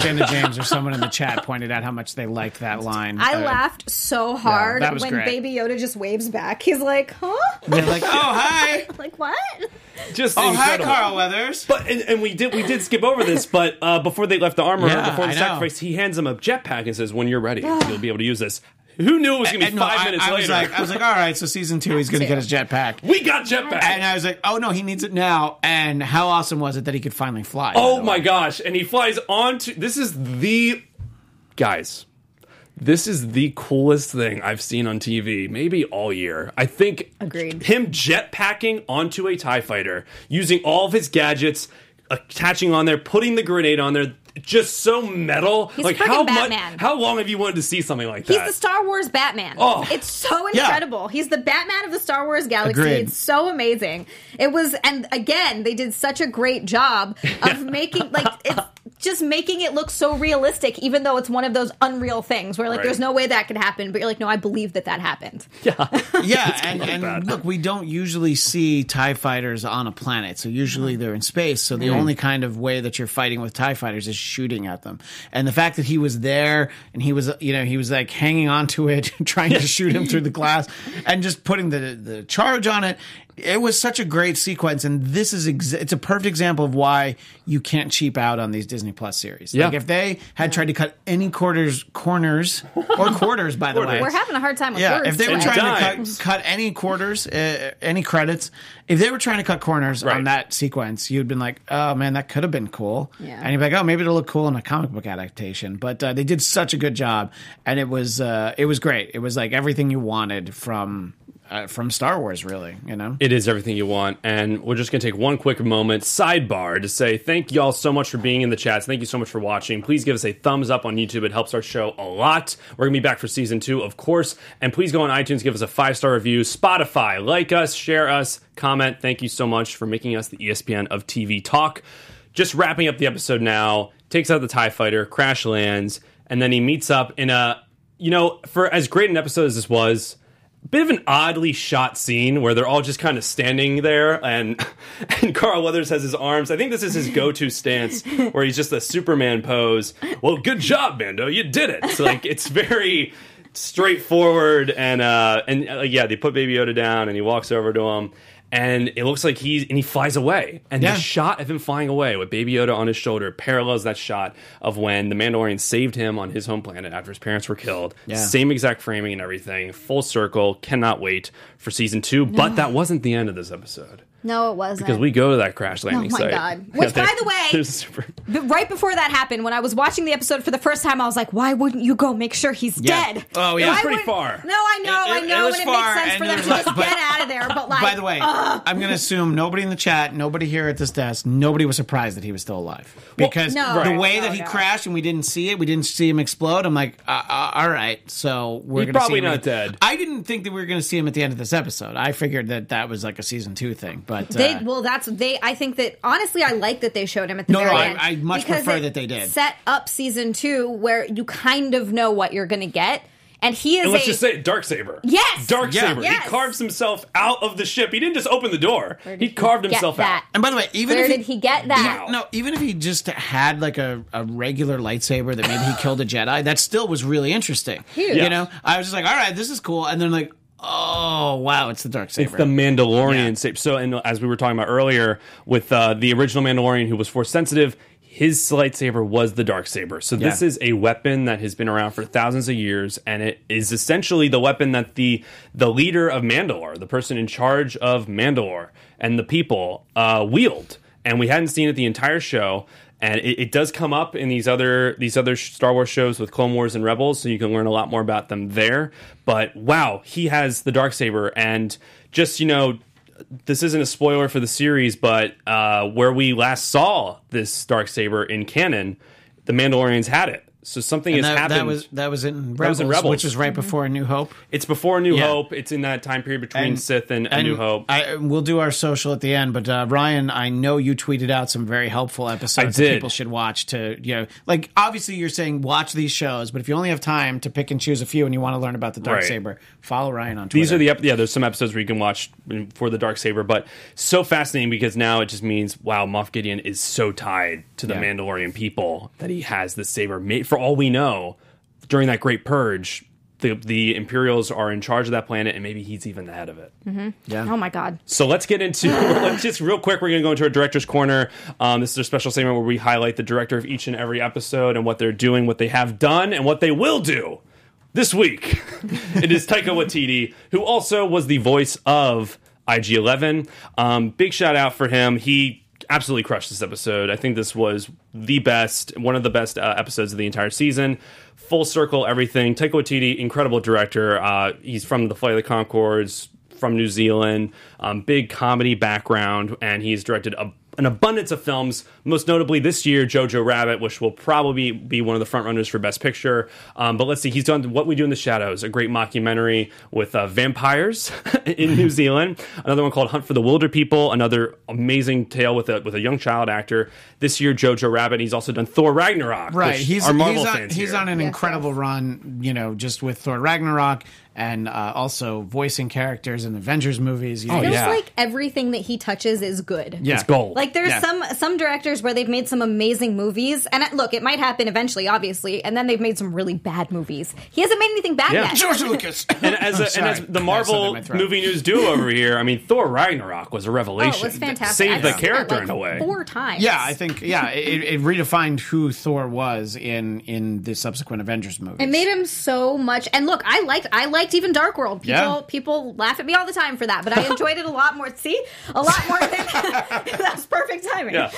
Jenna James or someone in the chat pointed out how much they liked that line. I Uh, laughed so hard that was when great. Baby Yoda just waves back. He's like, huh? They're like, oh hi, Like, what? just oh hi. Carl Weathers. But and, and we did we did skip over this, but uh, before they left the armor, Yeah, before the sacrifice, he hands him a jetpack and says, "When you're ready, you'll be able to use this." Who knew it was going to be And no, five I, minutes I later? was like, I was like, all right, so season two, he's going to get his jetpack. we got jetpack. And I was like, oh no, he needs it now. And how awesome was it that he could finally fly? oh my way? gosh! And he flies onto. This is the guys. This is the coolest thing I've seen on TV, maybe all year. I think Agreed. him jetpacking onto a TIE fighter, using all of his gadgets, attaching on there, putting the grenade on there, just so metal. He's like friggin' how much Batman. how long have you wanted to see something like that? He's the Star Wars Batman. Oh. It's so Yeah. incredible. He's the Batman of the Star Wars galaxy. Agreed. It's so amazing. It was, and again, they did such a great job of making, like, it's just making it look so realistic, even though it's one of those unreal things where, like, Right. there's no way that could happen, but you're like, no, I believe that that happened. Yeah, yeah, and, and look, we don't usually see TIE fighters on a planet. So usually they're in space. So the mm. only kind of way that you're fighting with TIE fighters is shooting at them. And the fact that he was there and he was, you know, he was like hanging onto it, trying to shoot him through the glass and just putting the, the charge on it. It was such a great sequence. And this is, ex- it's a perfect example of why you can't cheap out on these Disney Plus series. Yeah. Like if they had tried to cut any quarters, corners, or quarters, by the way. We're having a hard time with Yeah, words. if they were today. trying to dimes. cut, cut any quarters, uh, any credits, if they were trying to cut corners Right. on that sequence, you'd been like, "Oh man, that could have been cool." Yeah. And you'd be like, "Oh, maybe it'll look cool in a comic book adaptation." But uh, they did such a good job, and it was uh, it was great. It was like everything you wanted from uh, from Star Wars, really. You know. It is everything you want. And we're just going to take one quick moment, sidebar, to say thank you all so much for being in the chats. Thank you so much for watching. Please give us a thumbs up on YouTube. It helps our show a lot. We're going to be back for season two, of course. And please go on iTunes, give us a five star review. Spotify, like us, share us, comment. Thank you so much for making us the ESPN of TV talk. Just wrapping up the episode now, takes out the TIE fighter, crash lands, and then he meets up in a, you know, for as great an episode as this was, bit of an oddly shot scene where they're all just kind of standing there and and Carl Weathers has his arms. I think this is his go-to stance where he's just a Superman pose. Well, good job, Mando. You did it. So like it's very straightforward and uh and uh, yeah, they put Baby Yoda down and he walks over to him and it looks like he's and he flies away. And Yeah. the shot of him flying away with Baby Yoda on his shoulder parallels that shot of when the Mandalorian saved him on his home planet after his parents were killed. Yeah. Same exact framing and everything. Full circle. Cannot wait for season two. But that wasn't the end of this episode. No, it wasn't. Because we go to that crash landing site. Oh my site. God. Yeah, Which, by the way- super. Right before that happened, when I was watching the episode for the first time, I was like, "Why wouldn't you go make sure he's Yeah. dead?" Oh, yeah. Why It's pretty far. No, I know, It- I know, it was and it far, makes sense for them was to just but- get out of there. But like, By the way, I'm going to assume nobody in the chat, nobody here at this desk, nobody was surprised that he was still alive because no, the no, way no, that he no. crashed and we didn't see it, we didn't see him explode. I'm like, uh, uh, all right, so we're He's gonna probably see him not at- dead. I didn't think that we were going to see him at the end of this episode. I figured that that was like a season two thing, but They uh, well, that's they. I think that honestly, I like that they showed him at the No, very no, I- end. I much because prefer it that they did. Set up season two where you kind of know what you're going to get, and he is And let's a just say Dark Saber. Yes! Dark Yeah. Saber. Yes! He carves himself out of the ship. He didn't just open the door. Where did He carved get himself that? out. and by the way, even Where if did he get that? Even- no, even if he just had like a, a regular lightsaber that maybe he killed a Jedi, that still was really interesting. Huge. You Yeah. know, I was just like, all right, this is cool, and then like, oh wow, it's the dark saber. It's the Mandalorian Yeah. saber. So, and as we were talking about earlier, with uh, the original Mandalorian who was force sensitive, his lightsaber was the dark saber. So this is a weapon that has been around for thousands of years, and it is essentially the weapon that the the leader of Mandalore, the person in charge of Mandalore and the people, uh, wield. And we hadn't seen it the entire show. And it, it does come up in these other these other Star Wars shows with Clone Wars and Rebels, so you can learn a lot more about them there. But wow, he has the dark saber, and just you know, this isn't a spoiler for the series, but uh, where we last saw this dark saber in canon, the Mandalorians had it. So something And has that, happened. that was that was in Rebels, was in Rebels. which was right before A New Hope. it's before A New Yeah. Hope. It's in that time period between Sith and, A New Hope. I, we'll do our social at the end, but uh, Ryan, I know you tweeted out some very helpful episodes that people should watch. To you know, like obviously you're saying watch these shows, but if you only have time to pick and choose a few and you want to learn about the dark Right. saber, follow Ryan on Twitter. These are the ep- yeah. There's some episodes where you can watch for the dark saber, but so fascinating because now it just means wow, Moff Gideon is so tied to the Yeah. Mandalorian people that he has the saber. made For all we know, during that Great Purge, the the Imperials are in charge of that planet, and maybe he's even the head of it. yeah. Oh my god. So let's get into let's just real quick. We're going to go into our director's corner. Um, this is a special segment where we highlight the director of each and every episode and what they're doing, what they have done, and what they will do this week. it is Taika Waititi, who also was the voice of IG11. Um, big shout out for him. He absolutely crushed this episode. I think this was the best, one of the best uh, episodes of the entire season. Full circle, everything. Taika Waititi, incredible director. Uh, he's from the Flight of the Conchords, from New Zealand, um, big comedy background, and he's directed a, an abundance of films. Most notably this year, Jojo Rabbit, which will probably be one of the frontrunners for Best Picture. Um, but let's see, he's done What We Do in the Shadows, a great mockumentary with uh, vampires in New Zealand. Another one called Hunt for the Wilderpeople, another amazing tale with a with a young child actor. This year, Jojo Rabbit. He's also done Thor Ragnarok. Right, he's he's on, he's on an Yes, incredible run, you know, just with Thor Ragnarok and uh, also voicing characters in Avengers movies. You know, Feels yeah. like everything that he touches is good. yeah. It's gold. Like there's Yeah. some some directors where they've made some amazing movies, and uh, look, it might happen eventually, obviously, and then they've made some really bad movies. He hasn't made anything bad Yeah. yet. George Lucas. And as, a, and as the Marvel said that in my throat. movie news duo over here, I mean, Thor Ragnarok was a Oh, revelation. it was fantastic. Saved the seen it, character like, in a way. four times. Yeah, I think yeah, it, it redefined who Thor was in in the subsequent Avengers movies. It made him so much. And look, I liked I liked even Dark World. People Yeah. people laugh at me all the time for that, but I enjoyed it a lot more. See, a lot more than that was perfect timing. Yeah.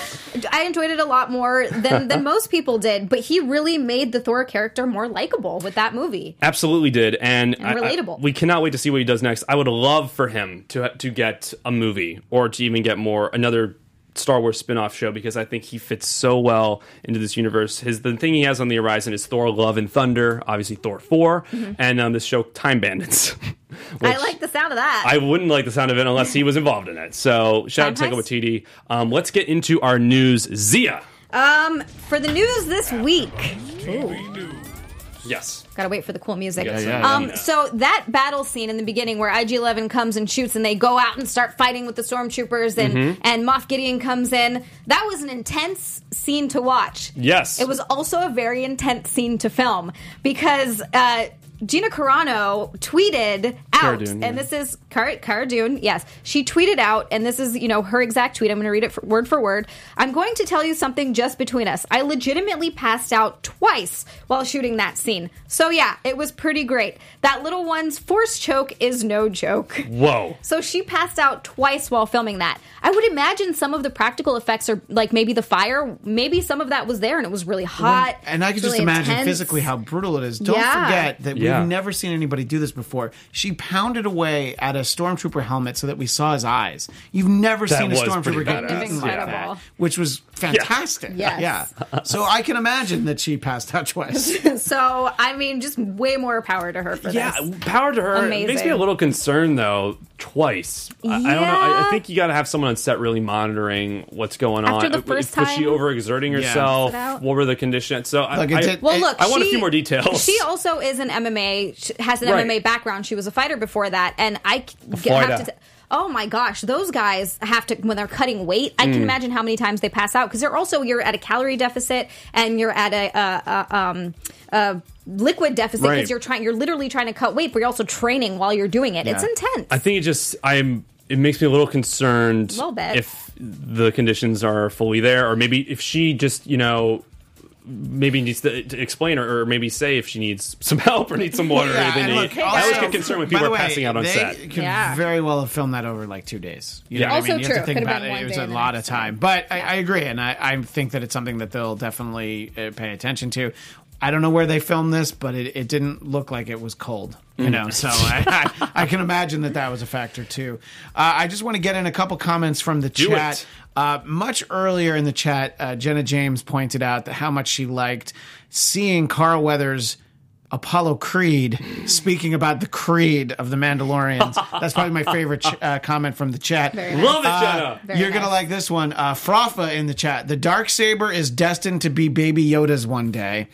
I enjoyed it a lot more than than most people did. But he really made the Thor character more likable with that movie. Absolutely did, and, I- I- relatable. we cannot wait to see what he does next. I would love for him to to get a movie or to even get more another Star Wars spin-off show because I think he fits so well into this universe. His the thing he has on the horizon is Thor: Love and Thunder, obviously Thor 4 and um, this show Time Bandits. Mm-hmm. I like the sound of that. I wouldn't like the sound of it unless he was involved in it. So shout out to Time Taika Heist? Waititi. Um, let's get into our news. Xia. um, for the news this week. Yes. Gotta wait for the cool music. Yeah, yeah, yeah. Um, so that battle scene in the beginning where IG Eleven comes and shoots, and they go out and start fighting with the stormtroopers, and Mm-hmm. and Moff Gideon comes in. That was an intense scene to watch. Yes. it was also a very intense scene to film because. Uh, Gina Carano tweeted out, Dune, and yeah. this is Cara Dune. Yes, she tweeted out, and this is you know her exact tweet. I'm going to read it for, word for word. I'm going to tell you something just between us. I legitimately passed out twice while shooting that scene. So yeah, it was pretty great. That little one's force choke is no joke. Whoa. So she passed out twice while filming that. I would imagine some of the practical effects are like maybe the fire, maybe some of that was there and it was really hot. And I just really imagine intense. physically how brutal it is. Don't Yeah. forget that Yeah. We've never seen anybody do this before. She pounded away at a stormtrooper helmet so that we saw his eyes. You've never That seen a stormtrooper pretty get badass. beaten like that, which was fantastic. Yes. Yeah. So I can imagine that she passed out twice. So I mean, just way more power to her for Yeah, this. Yeah, power to her. Amazing. It makes me a little concerned though. Twice, I, I don't know. I, I think you got to have someone on set really monitoring what's going on. After the Uh, first was she overexerting herself? Sit out. What were the conditions? So I, Look, it I, did- Well, look, I want a few more details. She also is an MMA, sh- has an Right. MMA background. She was a fighter before that, and I c- g- fighter. have to. Oh my gosh, those guys have to when they're cutting weight. I Mm. can imagine how many times they pass out because they're also you're at a calorie deficit and you're at a, a, a um a liquid deficit because Right. you're trying you're literally trying to cut weight, but you're also training while you're doing it. It's intense. I think it just I'm. It makes me a little concerned. a Little bit. if the conditions are fully there, or maybe if she just you know. Maybe needs to, to explain or, or maybe say if she needs some help or needs some water or anything. and to look, eat. I always get concerned when people are way, passing out on they set. Could Yeah. very well have filmed that over like two days. You Yeah. know what Also I mean? You true. have to think Could've about it. It was a lot of next time, but I, I agree, and I, I think that it's something that they'll definitely uh, pay attention to. I don't know where they filmed this, but it, it didn't look like it was cold. Mm. You know, so I, I, I can imagine that that was a factor too. Uh, I just want to get in a couple comments from the Do chat. it. Uh, much earlier in the chat, uh, Jenna James pointed out that how much she liked seeing Carl Weathers. Apollo Creed speaking about the creed of the Mandalorians. That's probably my favorite ch- uh, comment from the chat. Nice. Love it, Uh, Jenna. Very You're gonna like this one. Uh, Frafa in the chat. The dark saber is destined to be Baby Yoda's one day.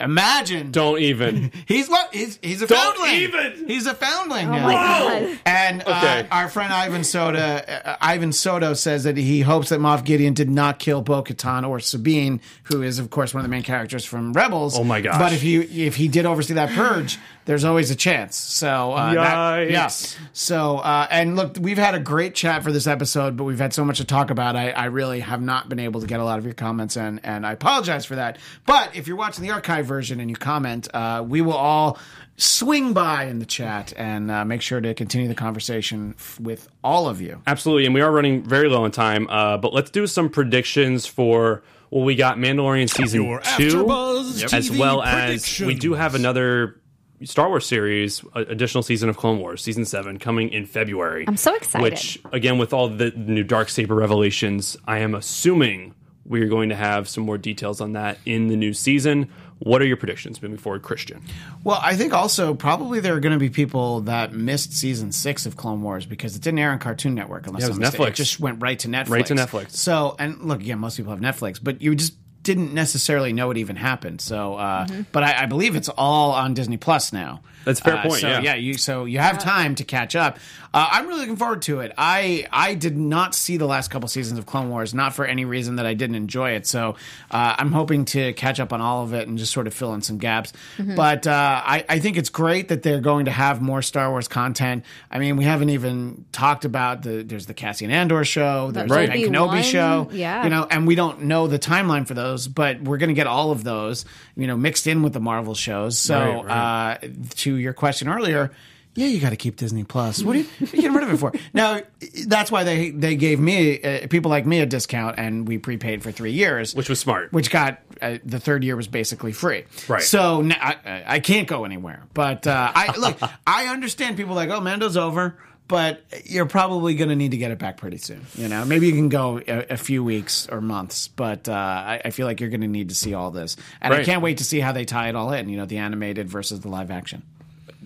Imagine. Don't even. He's what? He's he's a foundling. Don't foundling. even! He's a foundling. oh now. my god. And uh, Okay. our friend Ivan Soda, uh, Ivan Soto says that he hopes that Moff Gideon did not kill Bo-Katan or Sabine, who is of course one of the main characters from Rebels. Oh my gosh. But if you if he did oversee that purge, there's always a chance. So uh, that, yeah. So uh, and look, we've had a great chat for this episode, but we've had so much to talk about. I, I really have not been able to get a lot of your comments in, and I apologize for that. But if you're watching the archive version and you comment, uh, we will all swing by in the chat and uh, make sure to continue the conversation f- with all of you. Absolutely, and we are running very low on time. Uh, but let's do some predictions for well, we got Mandalorian season Your two, AfterBuzz as well as we do have another Star Wars series, additional season of Clone Wars, season seven, coming in February. I'm so excited. Which again, with all the new dark saber revelations, I am assuming we are going to have some more details on that in the new season. What are your predictions moving forward, Christian? Well, I think also probably there are going to be people that missed season six of Clone Wars because it didn't air on Cartoon Network unless Yeah, it was I'm mistaken. Netflix. It just went right to Netflix. Right to Netflix. So, and look, again, most people have Netflix, but you just didn't necessarily know it even happened. So, uh, but I, I believe it's all on Disney Plus now. That's a fair Uh, point, So yeah. you so you have time to catch up. Uh, I'm really looking forward to it. I I did not see the last couple seasons of Clone Wars, not for any reason that I didn't enjoy it. So uh, I'm hoping to catch up on all of it and just sort of fill in some gaps. But uh, I I think it's great that they're going to have more Star Wars content. I mean, we haven't even talked about the there's the Cassian Andor show, there's Right. the Ben Kenobi Obi-Wan, show, yeah. you know, and we don't know the timeline for those, but we're going to get all of those, you know, mixed in with the Marvel shows. So, Right, right. Uh, to your question earlier, yeah, you got to keep Disney Plus. What are you, what are you getting rid of it for? Now, that's why they they gave me uh, people like me a discount, and we prepaid for three years, Which was smart. which got uh, the third year was basically free. Right. So I can't go anywhere. But uh, I look, I understand people like, oh, Mando's over. But you're probably going to need to get it back pretty soon. You know, maybe you can go a, a few weeks or months, but uh, I, I feel like you're going to need to see all this, and I can't wait to see how they tie it all in. You know, the animated versus the live action.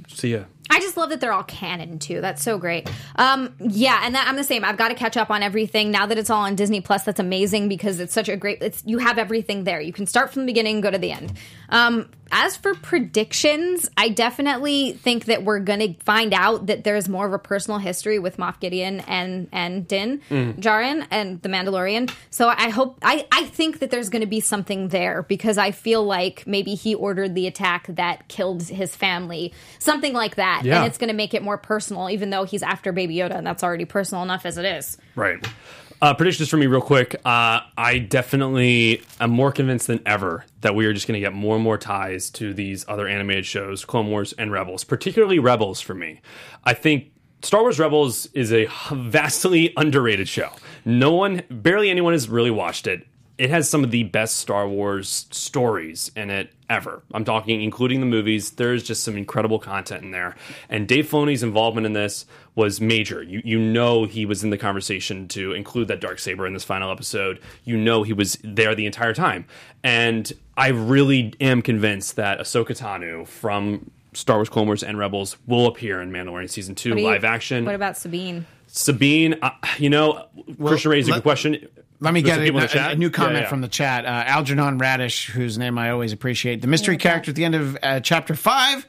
See ya. I just love that they're all canon too. That's so great. Um, yeah, and that, I'm the same. I've got to catch up on everything now that it's all on Disney Plus. That's amazing because it's such a great. It's you have everything there. You can start from the beginning, go to the end. Um, as for predictions, I definitely think that we're going to find out that there's more of a personal history with Moff Gideon and and Din Mm. Djarin and the Mandalorian. So I hope I I think that there's going to be something there because I feel like maybe he ordered the attack that killed his family, something like that, Yeah. and it's going to make it more personal, even though he's after Baby Yoda, and that's already personal enough as it is. Right. Uh, predictions for me, real quick. Uh, I definitely am more convinced than ever that we are just going to get more and more ties to these other animated shows, Clone Wars and Rebels, particularly Rebels for me. I think Star Wars Rebels is a vastly underrated show. No one, barely anyone has really watched it. It has some of the best Star Wars stories in it ever. I'm talking, including the movies. There's just some incredible content in there. And Dave Filoni's involvement in this was major. You you know he was in the conversation to include that dark saber in this final episode. You know he was there the entire time. And I really am convinced that Ahsoka Tano from Star Wars Clone Wars and Rebels will appear in Mandalorian season two What do you- live action. What about Sabine? Sabine, uh, you know, Christian raised a good question. Let me There's get a, people in the a- a new comment Yeah, yeah. from the chat. Uh, Algernon Radish, whose name I always appreciate. The mystery character at the end of uh, chapter five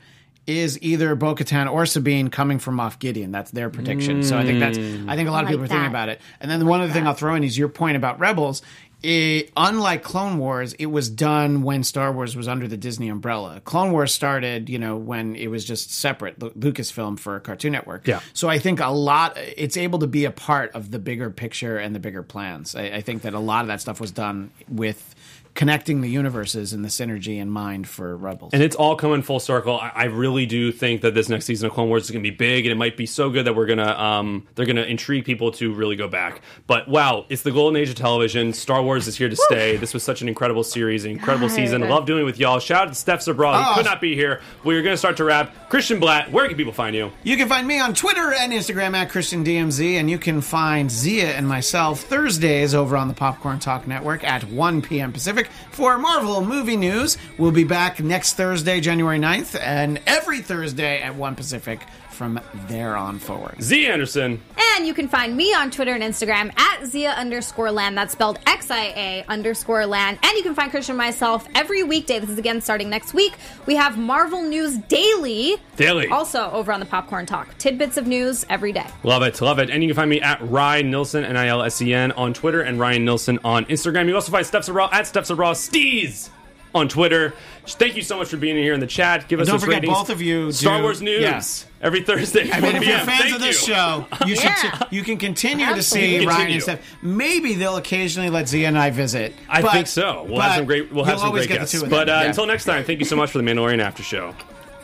is either Bo Katan or Sabine coming from Moff Gideon. That's their prediction. So I think that's I think a lot of like people are thinking about it. And then the one other thing I'll throw in is your point about Rebels. It, unlike Clone Wars, it was done when Star Wars was under the Disney umbrella. Clone Wars started, you know, when it was just separate, Lucasfilm for Cartoon Network. Yeah. So I think a lot, it's able to be a part of the bigger picture and the bigger plans. I, I think that a lot of that stuff was done with connecting the universes and the synergy in mind for Rebels. And it's all coming full circle. I, I really do think that this next season of Clone Wars is going to be big, and it might be so good that we're gonna um, they're gonna intrigue people to really go back. But wow, it's the golden age of television. Star Wars is here to stay. This was such an incredible series, an incredible season. I love doing it with y'all. Shout out to Steph Sabraw. He Oh. could not be here. We're gonna start to wrap. Christian Bladt, where can people find you? You can find me on Twitter and Instagram at ChristianDMZ, and you can find Xia and myself Thursdays over on the Popcorn Talk Network at 1 p.m. Pacific for Marvel movie news. We'll be back next Thursday, January 9th, and every Thursday at 1 Pacific from there on forward. Z Anderson. And you can find me on Twitter and Instagram at Xia underscore land. That's spelled X I A underscore land. And you can find Christian and myself every weekday. This is again starting next week. We have Marvel News Daily. Daily. Also over on the Popcorn Talk. Tidbits of news every day. Love it, love it. And you can find me at Ryan Nilsen, N I L S E N, on Twitter, and Ryan Nilsen on Instagram. You also find Steph Sabraw at Steph Sabraw Steez on Twitter. Thank you so much for being here in the chat. Give us don't forget, ratings. both of you Star do- Wars news yes. every Thursday. I mean, if you're fans Thank of this you. show, you should Yeah. you can continue to Absolutely. see Ryan and Steph. Maybe they'll occasionally let Xia and I visit. I But- think so. We'll have some great. We'll have you'll some always great get the guests. two of But uh, Yeah. until next time, thank you so much for the Mandalorian After Show.